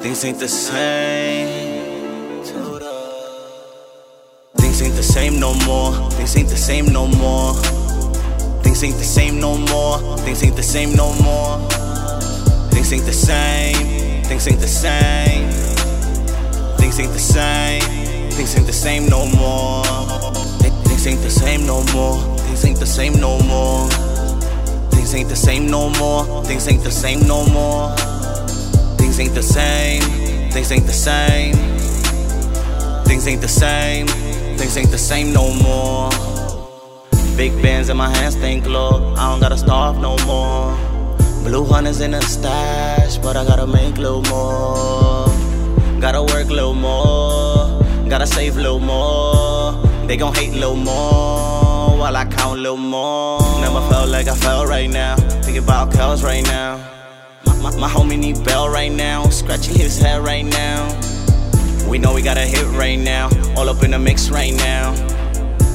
Things ain't the same. Things ain't the same no more. Things ain't the same no more. Things ain't the same no more. Things ain't the same no more. Things ain't the same. Things ain't the same. Things ain't the same. Things ain't the same no more. Things ain't the same no more. Things ain't the same no more. Things ain't the same no more. Things ain't the same no more. Things ain't the same. Things ain't the same. Things ain't the same. Things ain't the same no more. Big bands in my hands, thank Lord. I don't gotta starve no more. Blue hunters in the stash, but I gotta make little more. Gotta work a little more. Gotta save a little more. They gon' hate a little more while I count a little more. Never felt like I felt right now. Thinking about cows right now. My, my, my homie need bell right now. Scratching his head right now. We know we got a hit right now. All up in the mix right now.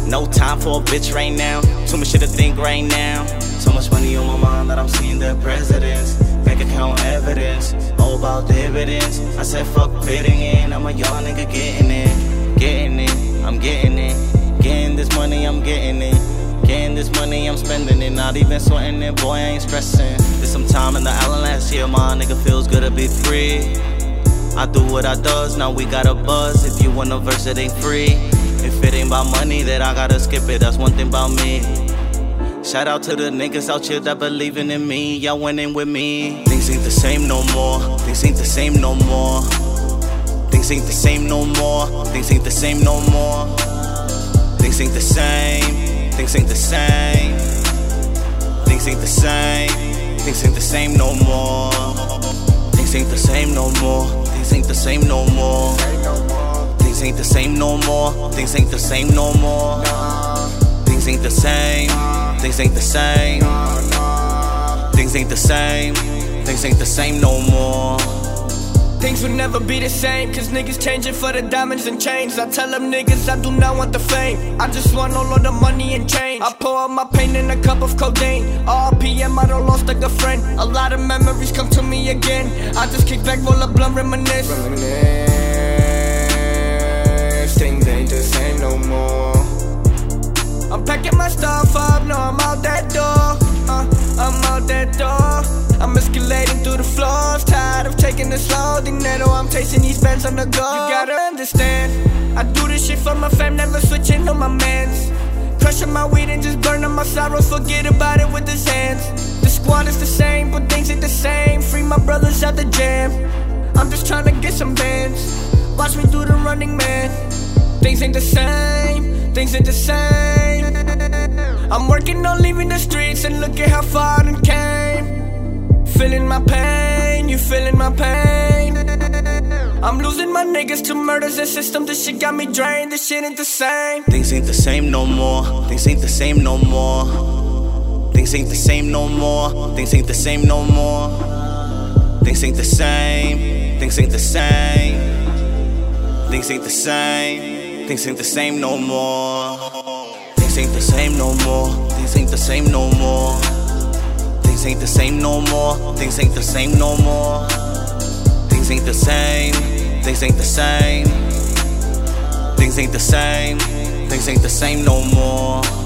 No time for a bitch right now. Too much shit to think right now. So much money on my mind that I'm seeing the presidents. Bank account evidence. All about dividends. I said fuck fitting in. I'm a young nigga getting it. Getting it. I'm getting it. Getting this money, I'm getting it. Getting this money, I'm spending it. Not even sweating it, boy, I ain't stressing. Did some time in the island last year, my nigga feels good to be free. I do what I does, now we got a buzz. If you want a verse, it ain't free. If it ain't about money, then I gotta skip it. That's one thing about me. Shout out to the niggas out here that believing in me. Y'all winning with me. Things ain't the same no more. Things ain't the same no more. Things ain't the same no more. Things ain't the same no more. Things ain't the same. Things ain't the same. Things ain't the same. Things ain't the same no more. Things ain't the same no more. Things ain't the same no more. Things ain't the same no more. Things ain't the same no more. Things ain't the same. Things ain't the same. Things ain't the same. Things ain't the same no more. Things would never be the same, cause niggas changing for the diamonds and chains. I tell them niggas I do not want the fame. I just want all of the money and change. I pour out my pain in a cup of codeine. RPM, I don't lost like a friend. A lot of memories come to me again. I just kick back, roll a blunt, reminisce. Reminisce. Things ain't the same no more. I'm packing my stuff up, no, I'm out that tired of taking it slow. Dinero, I'm chasing these bands on the go. You gotta understand, I do this shit for my fam, never switching on my mans. Crushing my weed and just burning my sorrows, forget about it with his hands. The squad is the same, but things ain't the same. Free my brothers out the jam. I'm just trying to get some bands. Watch me do the running man. Things ain't the same, things ain't the same. I'm working on leaving the streets and look at how far I came. Feeling my pain, you feeling my pain. I'm losing my niggas to murders and system. This shit got me drained. This shit ain't the same. Things ain't the same no more. Things ain't the same no more. Things ain't the same no more. Things ain't the same no more. Things ain't the same. Things ain't the same. Things ain't the same. Things ain't the same no more. Things ain't the same no more. Things ain't the same no more. Things ain't the same no more. Things ain't the same no more. Things ain't the same. Things ain't the same. Things ain't the same. Things ain't the same no more.